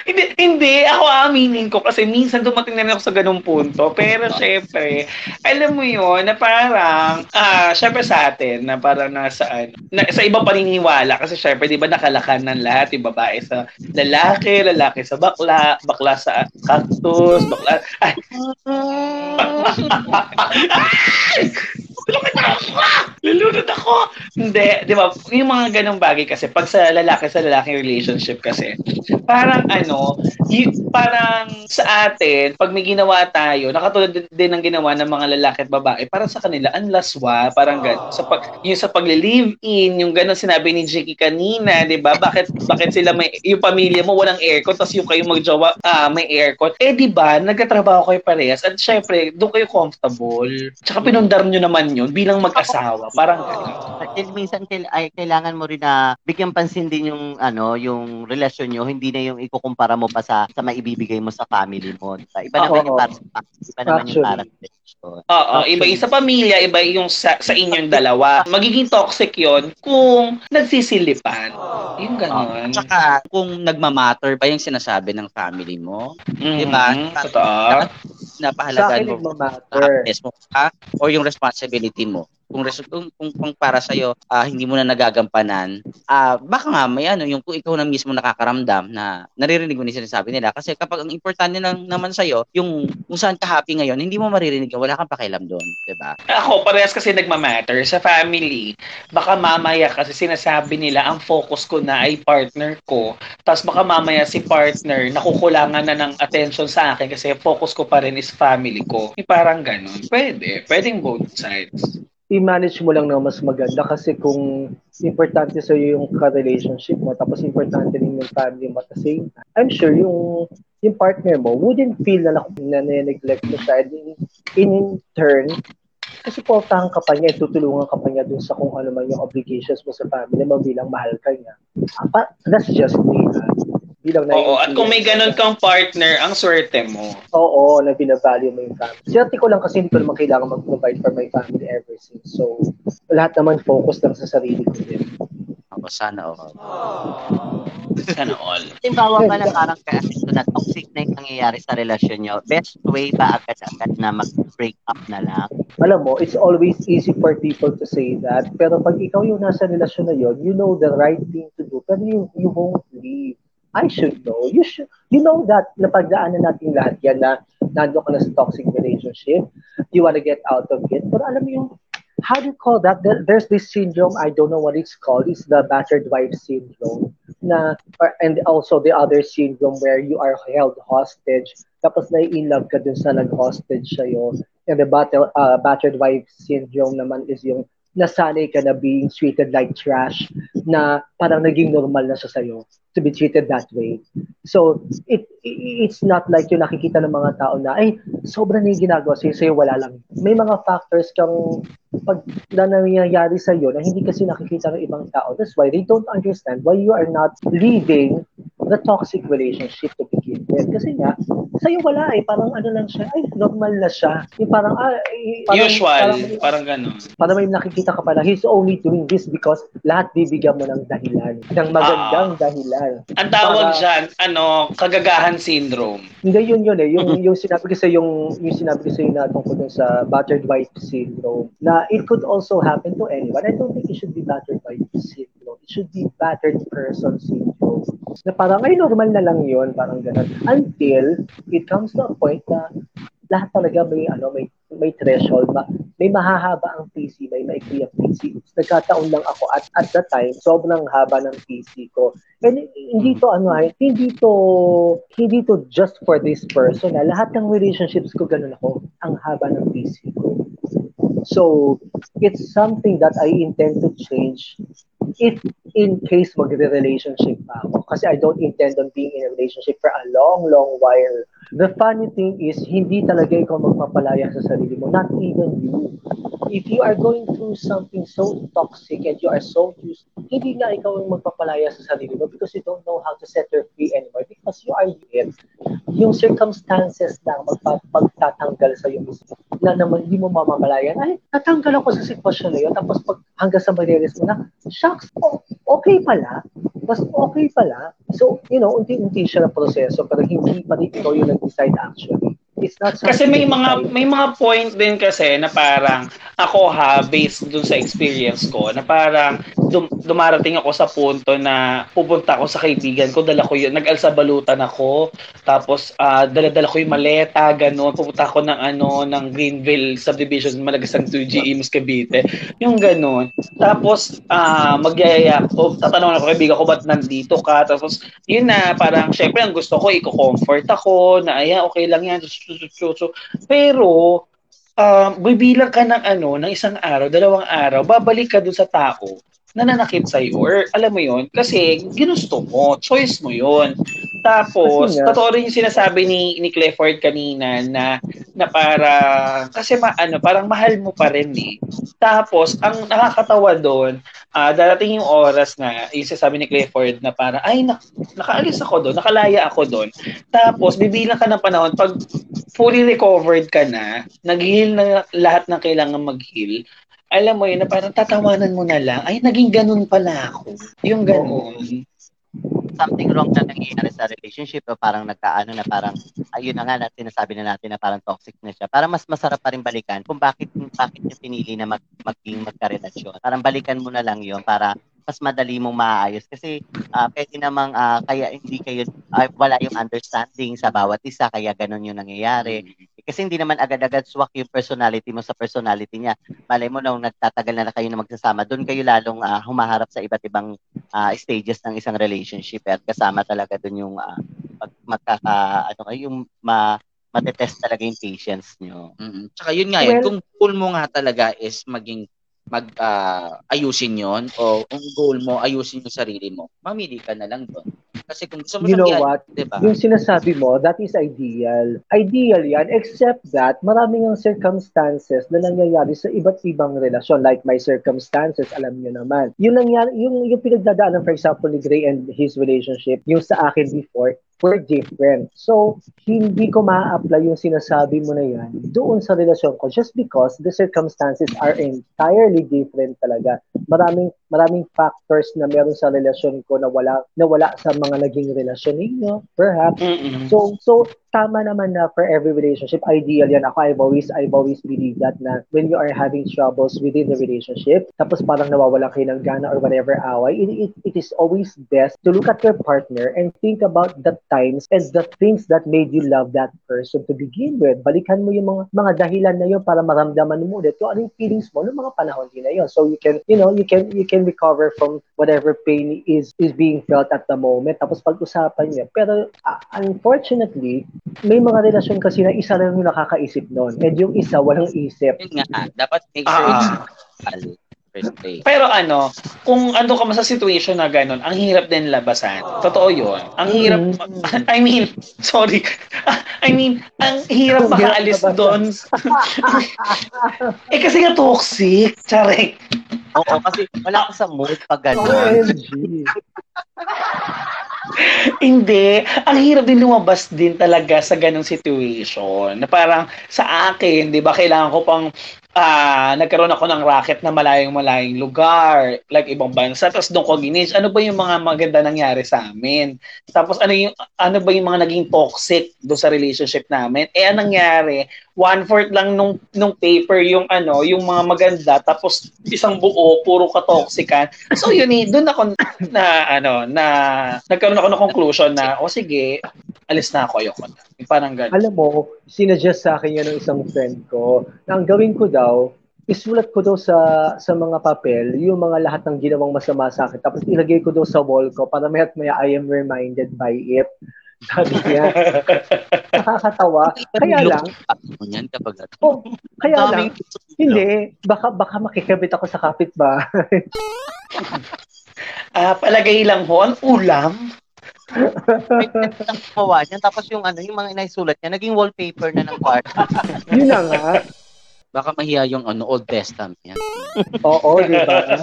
hindi, hindi, ako aaminin ko kasi minsan dumating na rin ako sa ganung punto. Pero syempre, alam mo yon na parang, ah, syempre sa atin, na parang nasa, ano, na, sa ibang paniniwala. Kasi syempre, di ba nakalakan ng lahat, yung babae sa lalaki, lalaki sa bakla, bakla sa cactus, bakla, ay, Lulunod ako! Lulunod ako! Hindi, di ba? Yung mga ganong bagay kasi, pag sa lalaki sa lalaking relationship kasi, parang ano, y- parang sa atin, pag may ginawa tayo, nakatulad din, ng ginawa ng mga lalaki at babae, parang sa kanila, ang laswa, parang gano'n. Sa pag, yung sa pag-live-in, yung gano'n sinabi ni Jackie kanina, di ba? Bakit, bakit sila may, yung pamilya mo walang aircon, tapos yung kayo magjowa, ah, may aircon. Eh, di ba, nagkatrabaho kayo parehas, at syempre, doon kayo comfortable. Tsaka pinundar nyo naman yun bilang mag-asawa. Parang gano'n. At minsan kail- ay kailangan mo rin na bigyan pansin din yung ano, yung relasyon nyo, hindi na yung ikukumpara mo pa sa sa maibibigay mo sa family mo. Diba? Iba naman yung oo. para sa iba naman yung para sa. Oo, iba yung sa pamilya, iba yung sa, sa inyong dalawa. Magiging toxic yon kung nagsisilipan. Yung gano'n. Tsaka kung nagmamatter ba yung sinasabi ng family mo, Mhm, diba? Totoo. Sa napahalagaan akin, mo mo ka or yung responsibility mo. Kung, res- kung, kung, kung para sa'yo, ah, hindi mo na nagagampanan, ah, baka nga may ano, yung kung ikaw na mismo nakakaramdam na naririnig mo yung sinasabi nila. Kasi kapag ang importante lang naman sa'yo, yung kung saan ka happy ngayon, hindi mo maririnig wala kang pakialam doon. 'di ba? Ako, parehas kasi nagmamatter sa family. Baka mamaya kasi sinasabi nila, ang focus ko na ay partner ko. Tapos baka mamaya si partner, nakukulangan na ng attention sa akin kasi focus ko pa rin is family ko. Yung Parang ganun. Pwede. Pwedeng both sides. I-manage mo lang na mas maganda kasi kung importante sa yung ka-relationship mo tapos importante rin yung family mo at the same time, I'm sure yung yung partner mo wouldn't feel na, na neglect mo siya and in, in turn susuportahan ka pa niya, tutulungan ka pa niya dun sa kung ano man yung obligations mo sa family mo bilang mahal ka niya. Ah, That's just me. ha? Bilang Oo, at kung may ganun kang partner, ang swerte mo. Oo, na binavalue mo yung family. Swerte ko lang kasi hindi ko naman kailangan mag-provide for my family ever since. So, lahat naman focus lang sa sarili ko din. Ako, sana all. Sana all. Halimbawa ba na parang kaya na toxic na yung nangyayari sa relasyon nyo, best way ba agad-agad na mag-break up na lang? Alam mo, it's always easy for people to say that. Pero pag ikaw yung nasa relasyon na yon, you know the right thing to do. Pero you, you won't leave. I should know. You should, you know that napagdaanan natin lahat yan na nando ka na sa toxic relationship. You wanna get out of it. Pero alam mo yung how do you call that? There, there's this syndrome, I don't know what it's called, it's the battered wife syndrome. Na, or, and also the other syndrome where you are held hostage, tapos na-in-love ka dun sa nag-hostage sa'yo. And the battle, uh, battered wife syndrome naman is yung nasanay ka na being treated like trash na parang naging normal na siya sa'yo to be treated that way. So, it it's not like yung nakikita ng mga tao na, ay, sobrang na yung ginagawa sa'yo, sa'yo wala lang. May mga factors kang pag na nangyayari sa'yo na hindi kasi nakikita ng ibang tao. That's why they don't understand why you are not leaving the toxic relationship to with. Kasi nga, sa'yo wala eh. Parang ano lang siya, ay, normal na siya. Yung parang, ah, eh, parang, Usual, Parang, parang ganun. parang may nakikita ka pala, he's only doing this because lahat bibigyan mo ng dahilan. Ng magandang dahilan. Ang tawag Para- dyan, ano, kagagahan syndrome. Hindi yun yun eh. Yung, yung sinabi ko sa yung, yung sinabi ko sa na tungkol dun sa battered wife syndrome na it could also happen to anyone. I don't think it should be battered wife syndrome. Should be battered person syndrome. Na parang, ay, normal na lang yun. Parang ganun. Until it comes to a point na lahat talaga may ano may may threshold ma, may mahahaba ang PC may maikli ang PC nagkataon lang ako at at that time sobrang haba ng PC ko and hindi to ano ay hindi to hindi to just for this person na lahat ng relationships ko ganun ako ang haba ng PC ko so it's something that I intend to change if in case magre-relationship pa ako kasi I don't intend on being in a relationship for a long long while the funny thing is, hindi talaga ikaw magpapalaya sa sarili mo. Not even you. If you are going through something so toxic and you are so used, hindi nga ikaw ang magpapalaya sa sarili mo because you don't know how to set her free anymore because you are it. Yung circumstances lang magpa- magtatanggal sa iyo mismo na naman hindi mo mamamalayan, ay, natanggal ako sa sitwasyon na yun. Tapos pag hanggang sa marirealize mo na, shucks, oh, okay pala. Mas okay pala. So, you know, unti-unti siya na proseso pero hindi pa rin ikaw yung nag-decide actually. It's not Kasi may mga may mga point din kasi na parang ako ha based dun sa experience ko na parang dum, dumarating ako sa punto na pupunta ako sa kaibigan ko, dala ko yun, nag-alsa balutan ako, tapos ah, dala-dala ko yung maleta, ganun, pupunta ako ng ano ng Greenville subdivision, Malagasang 2G, Imus Cavite, yung ganun. Tapos ah magyayaya ko, tatanungin ako kaibigan ko ba't nandito ka? Tapos yun na parang syempre ang gusto ko i-comfort ako na ayan okay lang yan. So. Pero um, bibilang ka ng ano, ng isang araw, dalawang araw, babalik ka dun sa tao na nanakit sa'yo or alam mo yon kasi ginusto mo, choice mo yon Tapos, Kasi totoo rin yung sinasabi ni, ni Clifford kanina na, na para, kasi ma, ano, parang mahal mo pa rin eh. Tapos, ang nakakatawa doon, ah darating yung oras na, yung sinasabi ni Clifford na para, ay, na, nakaalis ako doon, nakalaya ako doon. Tapos, bibilang ka ng panahon, pag fully recovered ka na, nag-heal na lahat ng kailangan mag-heal, alam mo yun, na parang tatawanan mo na lang, ay, naging ganun pala ako. Yung ganun. something wrong na nangyayari sa relationship o parang nagkaano na parang ayun na nga na sinasabi na natin na parang toxic na siya. Parang mas masarap pa rin balikan kung bakit bakit niya pinili na mag, maging magkarelasyon. Parang balikan mo na lang yon para mas madali mong maayos kasi ah, pwede namang ah, kaya hindi kayo ah, wala yung understanding sa bawat isa kaya ganun yung nangyayari kasi hindi naman agad-agad swak yung personality mo sa personality niya malay mo nung nagtatagal na, na kayo na magsasama doon kayo lalong ah, humaharap sa iba't ibang ah, stages ng isang relationship at kasama talaga doon yung ah, mag, magkaka ano kayo yung ma matetest talaga yung patience nyo. Mm. Tsaka yun nga yun, Well- kung goal mo nga talaga is maging mag ah, ayusin yon o kung goal mo ayusin yung sarili mo, mamili ka na lang doon. Kasi kung gusto mo You know siyang what? i- 'di ba? Yung sinasabi mo, that is ideal. Ideal yan, except that maraming ang circumstances na nangyayari sa iba't ibang relasyon. Like my circumstances, alam niyo naman. Yung, nangyari, yung, yung pinagdadaanan, for example, ni Gray and his relationship, yung sa akin before, were different. So, hindi ko ma-apply yung sinasabi mo na yan doon sa relasyon ko just because the circumstances are entirely different talaga. Maraming maraming factors na meron sa relasyon ko na wala na wala sa mga naging relasyon ninyo, perhaps. Mm-mm. So so tama naman na for every relationship, ideal yan. Ako, I've always, I've always believed that na when you are having troubles within the relationship, tapos parang nawawala kayo ng gana or whatever away, it, it, it is always best to look at your partner and think about the times as the things that made you love that person to begin with. Balikan mo yung mga mga dahilan na yun para maramdaman mo ulit kung ano yung feelings mo noong mga panahon din na yun. So you can, you know, you can you can recover from whatever pain is is being felt at the moment. Tapos pag-usapan niya. Pero uh, unfortunately, may mga relasyon kasi na isa lang yung nakakaisip noon. And yung isa walang isip. Yun nga, dapat make sure Ah. First place. Pero ano, kung ano ka sa situation na ganun, ang hirap din labasan. Totoo yun. Ang hirap, Mm. I mean, sorry. I mean, ang hirap makaalis doon. eh kasi nga toxic. Tsarek. Oo, kasi wala ka sa mood pag gano'n. OMG. Hindi. Ang hirap din lumabas din talaga sa ganung situation. Na parang sa akin, di ba, kailangan ko pang ah nagkaroon ako ng racket na malayong-malayong lugar, like ibang bansa. Tapos doon ko ginis, ano ba yung mga maganda nangyari sa amin? Tapos ano yung ano ba yung mga naging toxic doon sa relationship namin? Eh anong nangyari? One fourth lang nung nung paper yung ano, yung mga maganda tapos isang buo puro ka toxican. So yun eh, doon ako na ano na nagkaroon ako ng conclusion na o sige, alis na ako ayoko na. Parang ganun. Alam mo, sinuggest sa akin yan ng isang friend ko na ang gawin ko daw, isulat ko daw sa sa mga papel yung mga lahat ng ginawang masama sa akin. Tapos ilagay ko daw sa wall ko para maya't maya I am reminded by it. Sabi niya, nakakatawa. Kaya lang, Ano yan kapag oh, kaya Ang lang, hindi, baka baka makikabit ako sa kapitbahay. Ah, palagay lang ho, ang ulam. May ng kawa niyan. Tapos yung ano, yung mga inaisulat niya, naging wallpaper na ng kwarto. Yun na nga. Baka mahiya yung ano, Old Testament. Oo, di ba?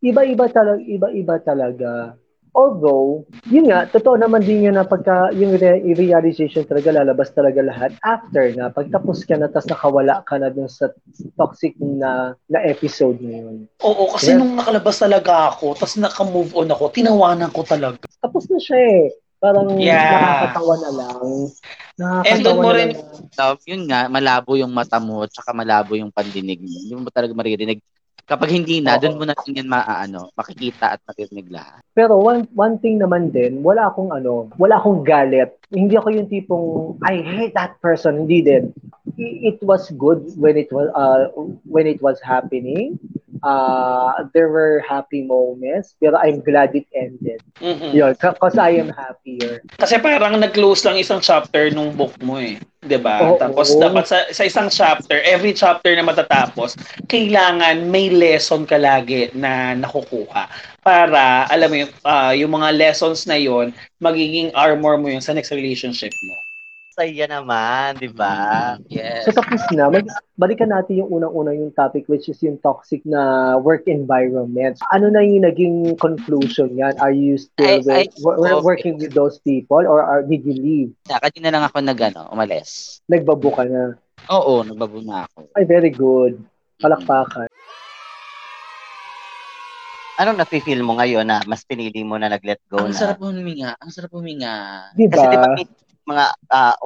Iba-iba talaga, iba-iba talaga. Although, yun nga, totoo naman din yun na pagka yung re- realization talaga lalabas talaga lahat after na pagtapos ka na tapos nakawala ka na dun sa toxic na na episode na yun. Oo, kasi Yeah. nung nakalabas talaga ako, tapos naka-move on ako, tinawanan ko talaga. Tapos na siya eh. Parang Yeah. nakakatawa na lang. And Nakakatawa doon mo na rin- lang. So, yun nga, malabo yung mata mo, tsaka malabo yung pandinig mo. Hindi mo talaga maririnig. Kapag hindi na, Oo. doon mo na yan maaano, makikita at maririnig lahat. Pero one one thing naman din, wala akong ano, wala akong galit. Hindi ako yung tipong I hate that person, hindi din. It was good when it was uh when it was happening. Uh there were happy moments, pero I'm glad it ended. Mhm. Yun, because I am happier. Kasi parang nag-close lang isang chapter nung book mo eh. 'Di ba? Oo. Tapos dapat sa, sa isang chapter, every chapter na matatapos, kailangan may lesson ka lagi na nakukuha para alam mo yung, ah, yung mga lessons na yon magiging armor mo yun sa next relationship mo. Saya naman, di ba? Mm, Yes. So tapos na, mag, balikan natin yung unang-una yung topic which is yung toxic na work environment. Ano na yung naging conclusion yan? Are you still I- with, I- okay. working with those people or are, did you leave? Na, kanina lang ako nag, ano, umalis. Nagbabu ka na? Oo, nagbabo na ako. Ay, very good. Palakpakan. Anong nafe-feel mo ngayon na mas pinili mo na nag-let go Ang na? sarap huminga. Ang sarap huminga. Di Kasi di ba mga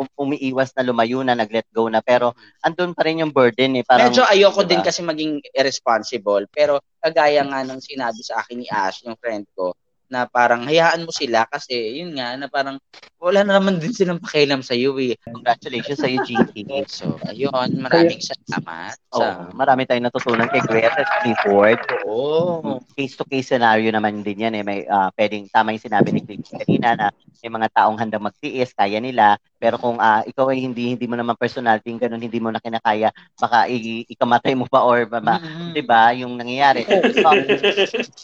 um- umiiwas na lumayo na nag-let go na pero andun pa rin yung burden eh. Parang, Medyo ayoko diba? din kasi maging irresponsible. Pero kagaya nga ng sinabi sa akin ni Ash, yung friend ko, na parang hayaan mo sila kasi yun nga, na parang wala na naman din silang pakialam sa iyo eh. Congratulations sa iyo, GT. So, ayun, maraming salamat. Oh, Sa, marami tayong natutunan kay Greta at Clifford. Oo. Case-to-case scenario naman din yan eh. May ah, pwedeng tama yung sinabi ni Clifford kanina na may mga taong handang magtiis, kaya nila. Pero kung ah, ikaw ay hindi hindi mo naman personality, yung ganun, hindi mo na kinakaya, baka i- ikamatay mo pa or ba, ba, Mm. 'di ba, yung nangyayari. So,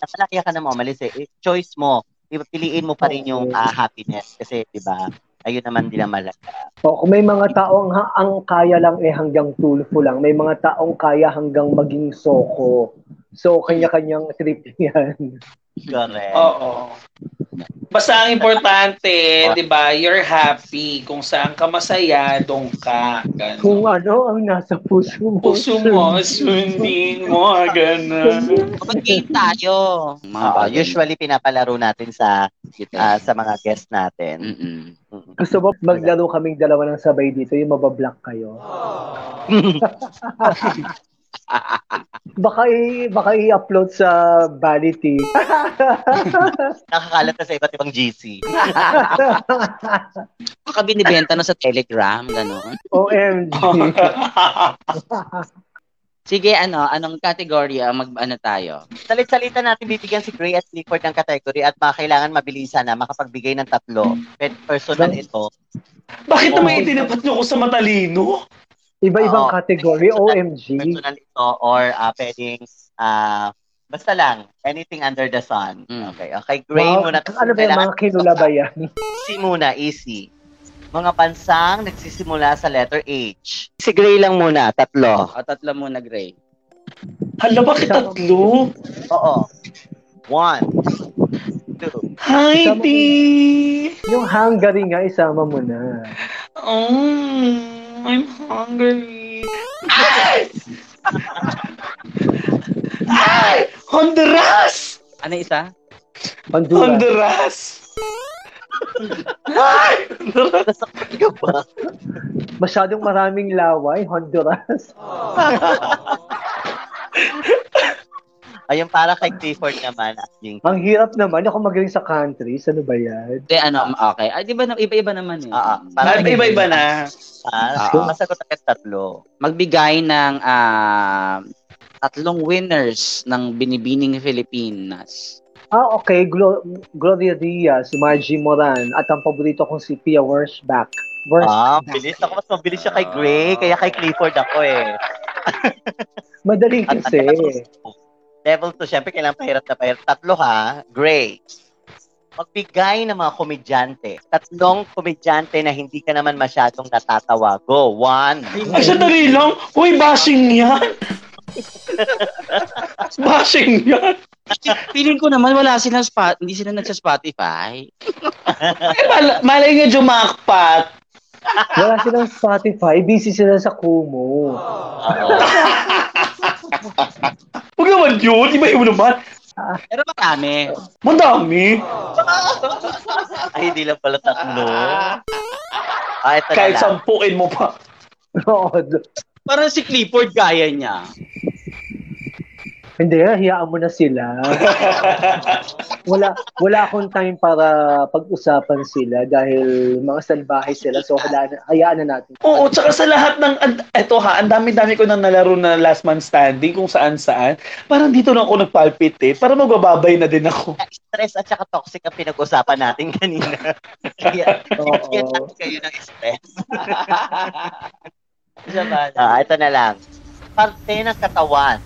Nakalaya ka na mo, umalis eh. Eh, Choice mo. Piliin mo pa rin yung ah, happiness. Kasi, di ba, ayun naman din ang malaga. O, kung may mga taong ha- ang kaya lang eh hanggang tulfo lang, may mga taong kaya hanggang maging soko. So, kanya-kanyang trip yan. Correct. Oo. Basta ang importante, 'di ba, you're happy kung saan ka masaya, doon ka. Ganun. Kung ano ang nasa puso mo. Puso mo, sundin mo, ganun. Mag-game tayo. Oo, bagay. usually, pinapalaro natin sa ah, sa mga guests natin. Mm-mm. Mm. Gusto mo maglaro kaming dalawa ng sabay dito, yung mabablock kayo. Baka, i- baka i-upload sa Vanity. Nakakalat na sa iba't ibang GC. Baka binibenta na sa Telegram, gano'n. OMG. Sige, ano, anong category ang mag, ano tayo? Salit-salita natin bibigyan si Gray at Clifford ng category at baka kailangan mabilisan na makapagbigay ng tatlo. Pwede personal ito. Bakit naman itinapat niyo ko sa matalino? Iba-ibang Oo. category, OMG. Personal ito or uh, pwedeng ah, basta lang, anything under the sun. Mm. Okay, okay. Gray Wow, muna. ano ba yung mga kinula ba yan? Easy muna, easy. Mga bansang nagsisimula sa letter H. Si Gray lang muna, tatlo. O, tatlo muna, Gray. Hala, bakit tatlo? Oo. One, two, Hi, Isama T! Yung Hungary nga, isama mo na. Oh, I'm hungry. Ay! Ay! Honduras! Ano isa? Honduras. Honduras! Ay! Honduras! ka ba? Masyadong maraming laway, Honduras. Ayun, para kay Clifford naman, asking. Ang hirap naman. Ako magaling sa countries. Ano ba yan? Hindi, ano, okay. Ay, di ba, na- iba-iba naman eh. Ah, ah. Para iba-iba na. Ah, Oo. masagot agad tatlo. Magbigay ng ah, tatlong winners ng Binibining Pilipinas. Ah, okay. Glo- Gloria Diaz, Margie Moran, at ang paborito kong si Pia Wershbach. Wersh- Ah, bilis. Ako mas mabilis siya kay Gray, kaya kay Clifford ako eh. Madali At kasi. Level 2, syempre kailangan pahirap na pahirap. Tatlo ha, Gray. Magbigay ng mga komedyante. Tatlong komedyante na hindi ka naman masyadong natatawa. Go. One. Ay, sandali lang. Uy, bashing yan. bashing yan. Feeling ko naman wala silang spot, hindi sila nagsa-Spotify. Eh, mal- malay nga jumakpat. Wala silang Spotify. Busy sila sa Kumu. Oo. Huwag naman yun. Iba yun naman. Pero marami. Madami. Ay, hindi lang pala tatlo. Ah, ito na Kahit lang. sampuin mo pa. Oo. Parang si Clifford gaya niya. Hindi, hayaan mo na sila. Wala wala akong time para pag-usapan sila dahil mga salbahe sila. So, hayaan, hayaan na natin. Oo, tsaka sa lahat ng, and, eto ha, ang dami-dami ko nang nalaro na last man standing kung saan-saan. Parang dito lang ako nagpalpitate. Para magbababay na din ako. Stress at saka toxic ang pinag-usapan natin kanina. Kaya, Oo. kayo ng stress. Ah, ito na lang. Parte ng katawan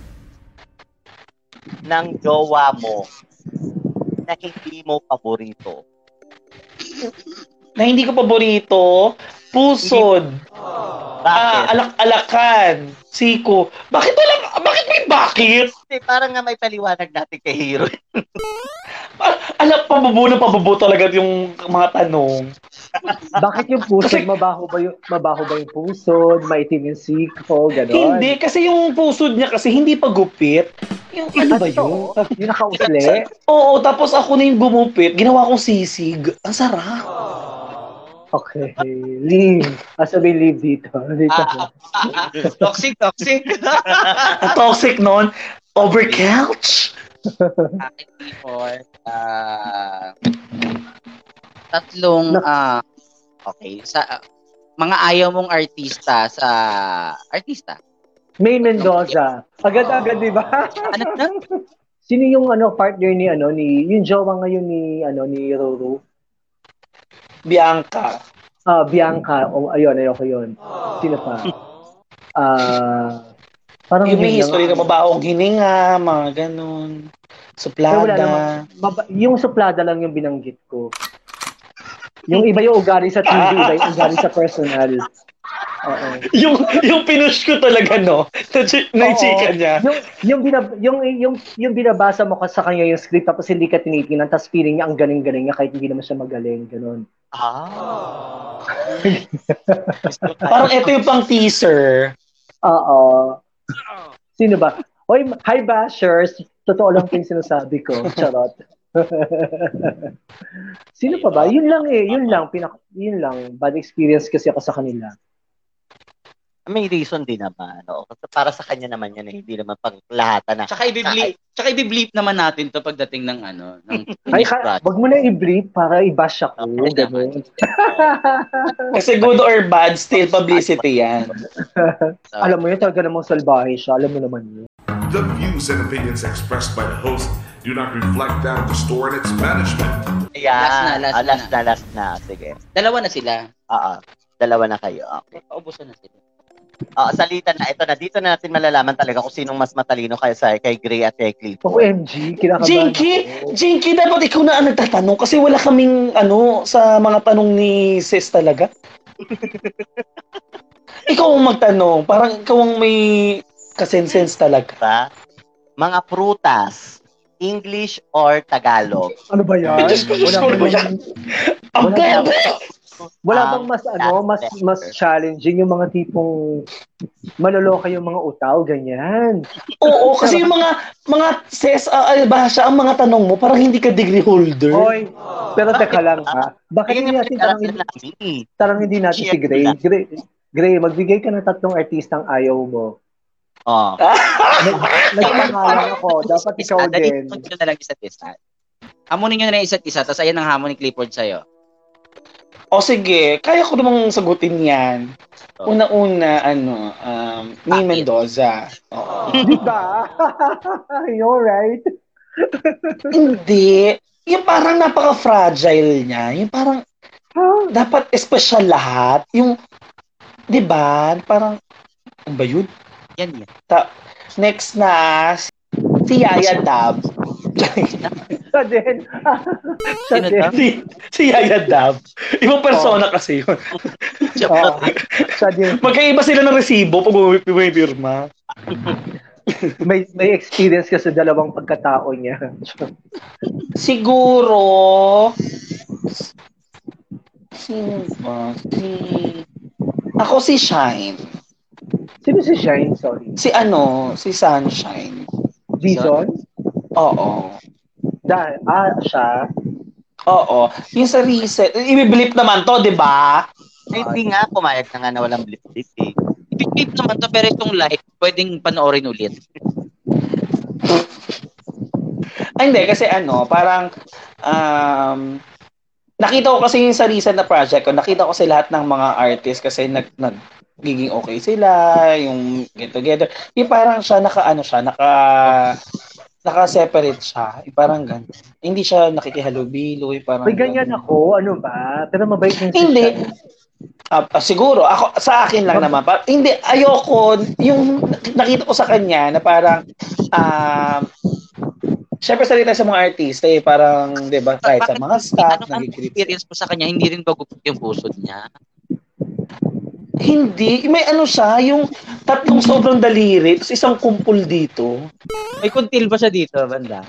ng jowa mo na hindi mo paborito. Na hindi ko paborito, pusod, Bakit? ah, alak-alakan, siko. Bakit walang, bakit may bakit? Kasi parang nga may paliwanag natin kay Hero. Ah, Alam, pabubo na pabubo talaga yung mga tanong. Bakit yung pusod? Kasi- Mabaho ba yung, mabaho ba yung pusod? Maitim yung siko? Ganon. Hindi, kasi yung pusod niya kasi hindi pa gupit. Yung ano ba yun? Yung nakausli? Oo, tapos ako na yung gumupit. Ginawa kong sisig. Ang sarap. Okay. Leave. Ah, sabi leave dito. Dito. toxic, toxic. Ang toxic nun. Over couch. Akin Clifford, ah, tatlong, ah, okay, sa, mga ayaw mong artista sa, artista. May Mendoza. Agad-agad, di ba? Ano na? Sino yung ano partner ni ano ni yung jowa ngayon ni ano ni Roro? Bianca. Ah, Bianca. Oh, ayun, ayoko yun. Sino pa? Ah, parang Yung may history na mabaong hininga, mga ganun. Wala naman. Suplada. Maba- yung suplada lang yung binanggit ko. Yung iba yung ugali sa TV, iba yung ugali sa personal. Oo. Yung, yung pinush ko talaga, no? Na, na chika niya. Yung yung binab yung yung yung binabasa mo ka sa kanya yung script tapos hindi ka tinitingnan tapos feeling niya ang galing-galing niya kahit hindi naman siya magaling ganun. Ah. Parang ito yung pang teaser. Oo. Sino ba? Hoy, hi bashers. Totoo lang yung sinasabi ko. Charot. Sino pa ba? Yun lang eh. Yun lang. Pinak yun lang. Bad experience kasi ako sa kanila. May reason din naman. No? Kasi para sa kanya naman yan, eh, hindi naman pang lahatan na. Tsaka i-bleep, tsaka i-bleep naman natin to pagdating ng ano, ng Ay, ka, wag mo na i-brief para i-bash ako. Okay ganun. Kasi good or bad, still publicity yan. Alam mo yun, talaga namang salbahe siya. Alam mo naman yun. The views and opinions expressed by the host do not reflect that of the store and its management. Ayan. Last na, last Ah, last na. na, last na. Sige. Dalawa na sila. Oo. Dalawa na kayo. Okay. Paubusan na sila. Oo, salitan na. Ito na. Dito na natin malalaman talaga kung sinong mas matalino kaya sa kay Gray at kay Cliff. OMG, kinakabahan Jinky, ako. Jinky, dapat ikaw na ang nagtatanong kasi wala kaming ano sa mga tanong ni sis talaga. ikaw ang magtanong. Parang ikaw ang may kasensense talaga. Diba? Mga prutas, English or Tagalog. Ano ba yan? Diyos ko, Diyos Wala ano ba yan? Ang Wala Um, bang mas ano, mas that's mas better. challenging yung mga tipong maloloka yung mga utaw, ganyan. Oo, kasi yung mga mga ses uh, bahasa ang mga tanong mo parang hindi ka degree holder. Hoy, pero teka lang ha. Bakit hindi natin pinag-aralan tarangin, namin eh. natin si Gray? Gray, Gray, magbigay ka ng tatlong artistang ayaw mo. Oh. Nag- Nagpangalan ako, dapat ikaw din. Dali nyo na lang isa't isa. Hamunin nyo na isa't isa, tapos ayan ang hamon ni Clifford sa'yo. O sige, kaya ko namang sagutin yan. Oh. Una-una, ano, um, Bakit? Mendoza. Oo. Di ba? You're right. Hindi. Yung parang napaka-fragile niya. Yung parang dapat special lahat. Yung, di ba? Parang, ano ba yun? Yan yan. Next na, si Yaya Dab. Sa din. Sa to? si, si Yaya Dab. Ibang persona kasi yun. Oo. Sa din. Magkaiba sila ng resibo pag pumipirma. May, may experience ka sa dalawang pagkatao niya. Siguro, sino ba? Si, ako si Shine. Sino si Shine? Sorry. Si ano, si Sunshine. Dizon? Oo. Da, ah, siya. Oo. Yung sa reset, i-blip naman to, di ba? Ay, hindi nga, pumayag na nga na walang blip-blip eh. I-clip naman to, pero itong live, pwedeng panoorin ulit. Ay, hindi, kasi ano, parang, um, nakita ko kasi yung sa recent na project ko, nakita ko kasi lahat ng mga artist kasi nag, nag, giging okay sila, yung get together. Yung parang siya, naka, ano siya, naka, naka-separate siya. Yung parang ganun. Hindi siya nakikihalubilo, yung parang May ganyan ganun. ako. Ano ba? Pero mabait yung Hindi. Ah, ah, siguro, ako, sa akin lang naman. Par- hindi, ayoko, yung nakita ko sa kanya na parang, um, syempre salita sa mga artista eh, parang, di ba, kahit sa mga staff, Ano ang nagigrit. experience mo sa kanya, hindi rin ba gupit yung pusod niya? Hindi, may ano siya, yung tatlong sobrang daliri, tapos isang kumpul dito. May kuntil ba siya dito, banda?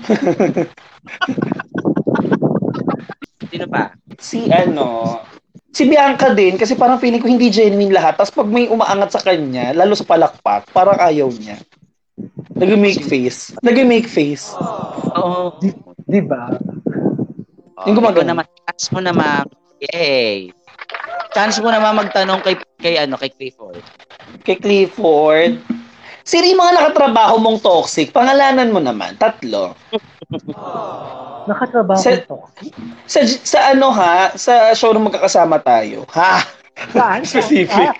Sino pa? Si ano, si Bianca din, kasi parang feeling ko hindi genuine lahat. Tapos pag may umaangat sa kanya, lalo sa palakpak, parang ayaw niya. Nag-make face. Nag-make face. Oo. Di ba? Yung gumagano. Ikaw naman, chance mo naman. Yay! Chance mo naman magtanong kay, kay ano, kay Clifford. Kay Clifford. Sino yung mga nakatrabaho mong toxic? Pangalanan mo naman. Tatlo. Nakatrabaho Sa- to. Sa, sa ano ha? Sa show na magkakasama tayo. Ha? Saan? Specific. Ah,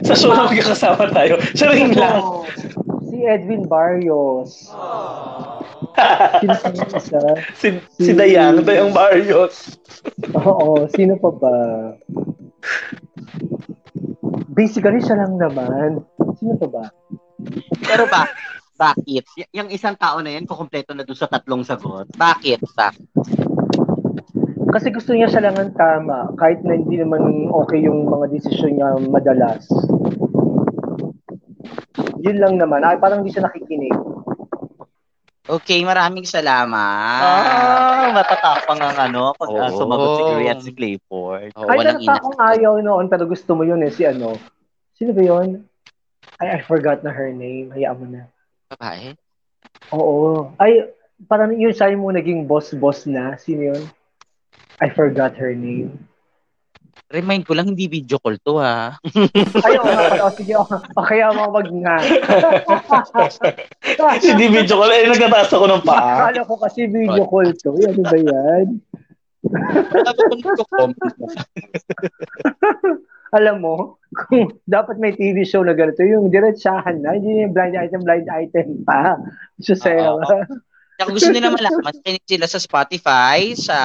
Sa show na magkakasama tayo. Siya rin lang. oh, si Edwin Barrios. Sino pa yung isa? si, si Dayang. Dayang Barrios. Oo, sino pa ba? Basically, siya lang naman. Sino pa ba? Pero ba? Bakit? Y- yung isang tao na yan, kukumpleto na doon sa tatlong sagot. Bakit? Bakit? Kasi gusto niya siya lang ang tama, kahit na hindi naman okay yung mga desisyon niya madalas. Yun lang naman. Ay, parang hindi siya nakikinig. Okay, maraming salamat. Ah, matatapang ang ano, pag Oo. sumagot si Gray at si Clayford. Oo, Ay, walang ina. ayaw noon, pero gusto mo yun eh, si ano. Sino ba yun? Ay, I forgot na her name. Hayaan mo na. Babae? Oo. Ay, parang yun siya yung naging boss-boss na. Sino yun? I forgot her name. Remind ko lang, hindi video call to ha. Ayaw nga pala. O, sige, o, o kaya mga wag nga. Hindi video call. Eh, nagtataas ako ng paa. Akala ko kasi video call to. Eh, Ano ba yan? Alam mo, kung dapat may TV show na ganito, yung diretsahan na, hindi yung blind item, blind item pa. So, saya. Kung gusto nila malaman, makinig sila sa Spotify, sa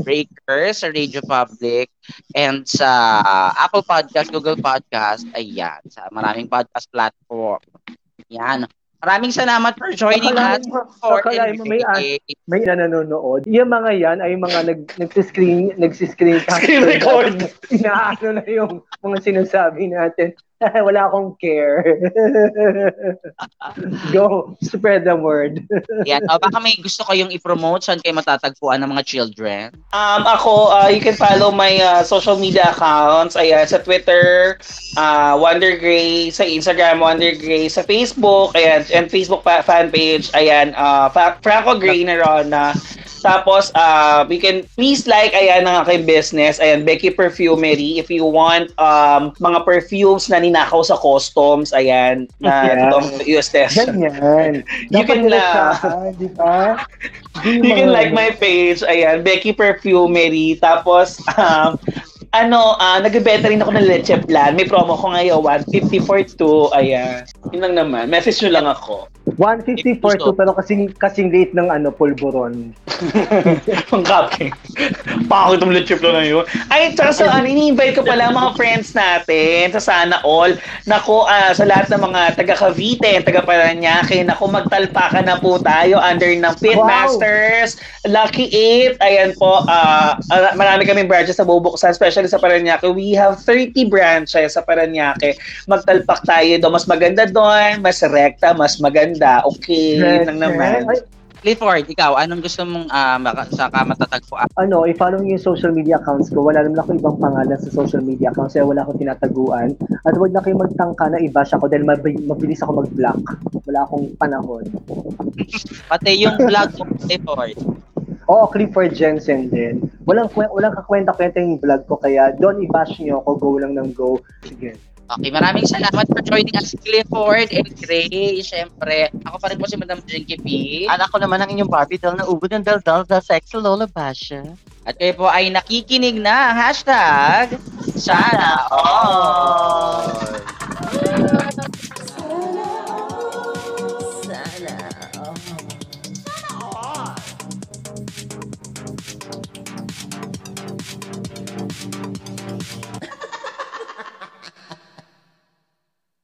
Breaker, sa Radio Public, and sa Apple Podcast, Google Podcast, ayan, sa maraming podcast platform. Yan. Maraming salamat for joining Akalain us mo- for mo may may na nanonood. Yung mga yan ay mga nag, nagsiscreen, nagsiscreen Screen record. Inaano na yung mga sinasabi natin. Wala akong care. Go, spread the word. Yan. O, baka may gusto kayong i-promote saan kayo matatagpuan ng mga children. Um, ako, uh, you can follow my uh, social media accounts. Ayan, sa Twitter, uh, Wonder Gray, sa Instagram, Wonder Gray, sa Facebook, ayan, and Facebook pa- fan page, ayan, uh, Fa- Franco Gray na Rona. Tapos, uh, you can please like, ayan, ang aking business, ayan, Becky Perfumery. If you want um, mga perfumes na ninakaw sa customs, ayan, na Yeah. totoong US test. Ganyan. You Dapat can, uh, di ba? You can like my page, ayan, Becky Perfumery. Tapos, um, ano, uh, nagbebenta rin ako ng leche plan. May promo ko ngayon, 150 for 2. Ayan. Yun lang naman. Message nyo lang ako. 150 for two, pero kasing, kasing late ng ano, pulburon. Ang cupcake. Pangit ang leche plan na yun. Ay, tsaka sa ano, ini-invite ko pala mga friends natin sa Sana All. Nako, ah, sa lahat ng mga taga Cavite, taga Paranaque, nako, magtalpakan na po tayo under ng Pitmasters, Lucky 8. Ayan po, ah, ah, marami kaming branches sa bubuksan, especially sa Paranaque. We have 30 branches sa Paranaque. Magtalpak tayo doon. Mas maganda doon, mas rekta, mas maganda. Okay, yun lang naman. Ay, Clifford, ikaw, anong gusto mong uh, maka- saka matatagpuan? ano, i-follow niyo yung social media accounts ko. Wala naman ako ibang pangalan sa social media accounts kaya wala akong tinataguan. At huwag na kayo magtangka na i-bash ako dahil mab- mabilis ako mag-block. Wala akong panahon. Pati yung vlog mo, Clifford. Oo, Clifford Jensen din. Walang, walang kakwenta-kwenta yung vlog ko kaya don't i-bash niyo ako. Go lang ng go. Sige. Okay, maraming salamat for joining us, Clifford and Gray. Siyempre, ako pa rin po si Madam Jinky P. At ako naman ang inyong Barbie doll na ubod ng daldal sa sexy Lola Basha. At kayo po ay nakikinig na hashtag Sana All. Sana all.